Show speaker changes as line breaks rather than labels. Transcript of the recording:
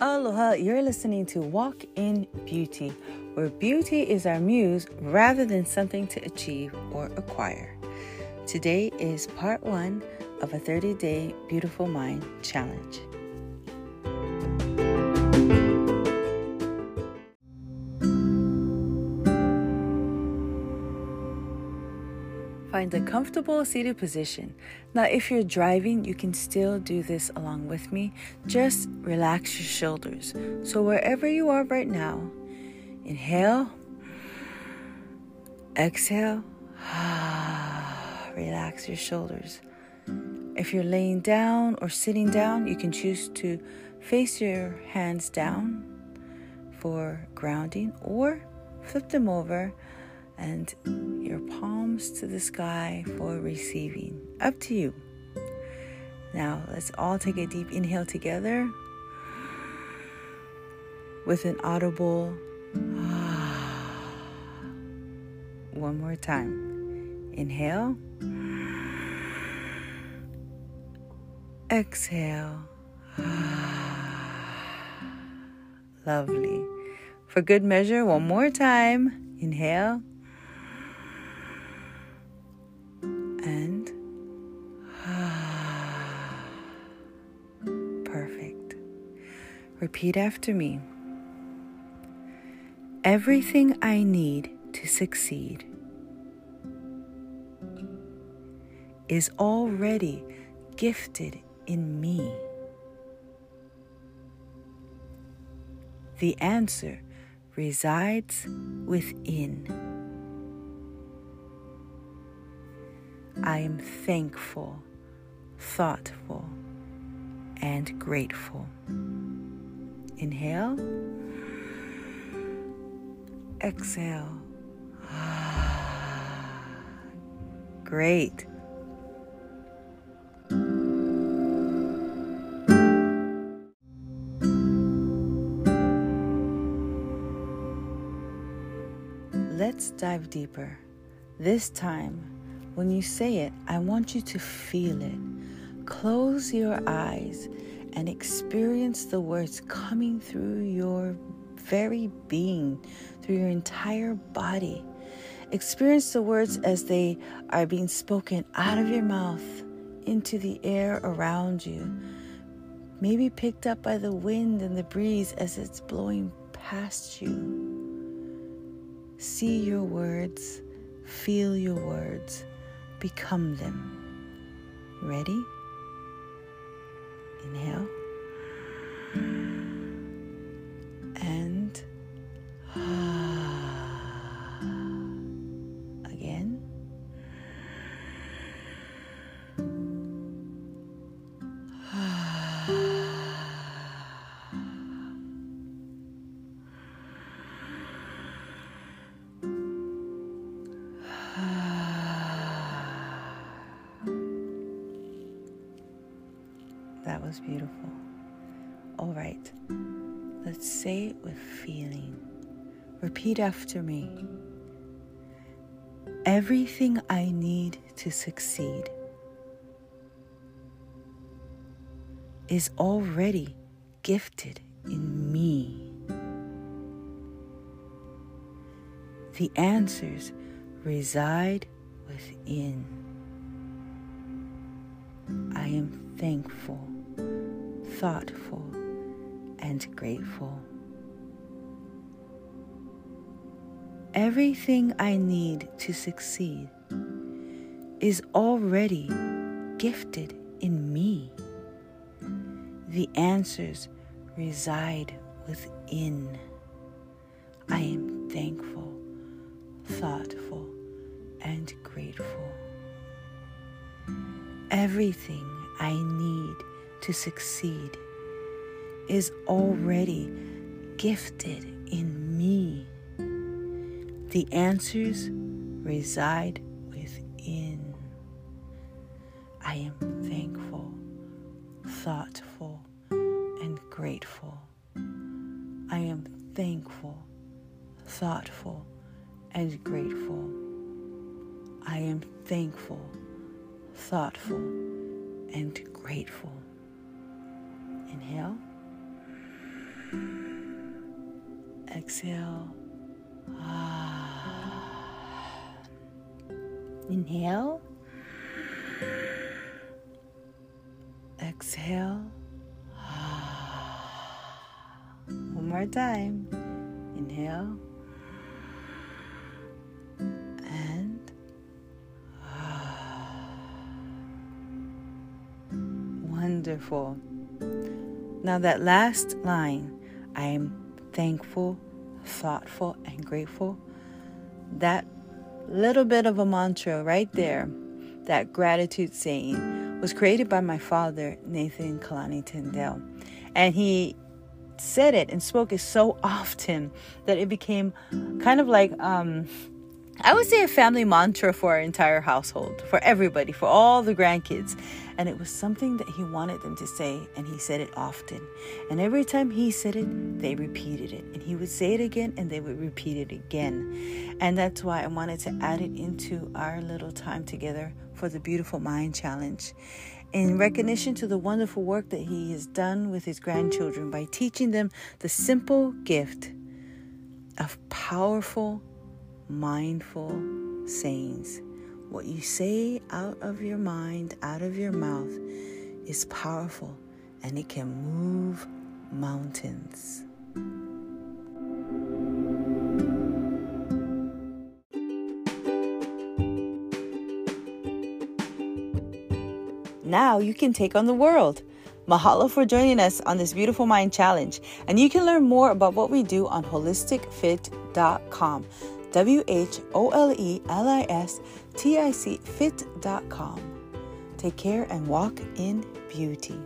Aloha, you're listening to Walk in Beauty, where beauty is our muse rather than something to achieve or acquire. Today is part one of a 30 day Beautiful Mind challenge. Find a comfortable seated position. Now, if you're driving, you can still do this along with me. Just relax your shoulders. So, wherever you are right now, inhale, exhale, relax your shoulders. If you're laying down or sitting down, you can choose to face your hands down for grounding or flip them over and your palms to the sky for receiving. Up to you. Now, let's all take a deep inhale together with an audible one more time. Inhale. Exhale. Lovely. For good measure, one more time. Inhale. Repeat after me. Everything I need to succeed is already gifted in me. The answer resides within. I am thankful, thoughtful, and grateful. Inhale. Exhale. Great. Let's dive deeper. This time, when you say it, I want you to feel it. Close your eyes and experience the words coming through your very being, through your entire body. Experience the words as they are being spoken out of your mouth into the air around you. Maybe picked up by the wind and the breeze as it's blowing past you. See your words, feel your words, become them. Ready? Inhale. Was beautiful. All right, let's say it with feeling. Repeat after me. Everything I need to succeed is already gifted in me. The answers reside within. I am thankful, thoughtful, and grateful. Everything I need to succeed is already gifted in me. The answers reside within. I am thankful, thoughtful, and grateful. Everything I need to succeed is already gifted in me. The answers reside within. I am thankful, thoughtful, and grateful. I am thankful, thoughtful, and grateful. I am thankful, thoughtful, and grateful. Inhale. Exhale. Ah. Inhale. Exhale. Ah. One more time. Inhale. And ah. wonderful. Now, that last line, I am thankful, thoughtful, and grateful. That little bit of a mantra right there, that gratitude saying, was created by my father, Nathan Kalani Tyndale. And he said it and spoke it so often that it became kind of like um, I would say a family mantra for our entire household, for everybody, for all the grandkids. And it was something that he wanted them to say, and he said it often. And every time he said it, they repeated it. And he would say it again, and they would repeat it again. And that's why I wanted to add it into our little time together for the Beautiful Mind Challenge. In recognition to the wonderful work that he has done with his grandchildren by teaching them the simple gift of powerful mindful sayings. What you say out of your mind, out of your mouth, is powerful and it can move mountains. Now you can take on the world. Mahalo for joining us on this Beautiful Mind Challenge. And you can learn more about what we do on wholisticfit.com. W H O L E L I S T I C fit.com. Take care and walk in beauty.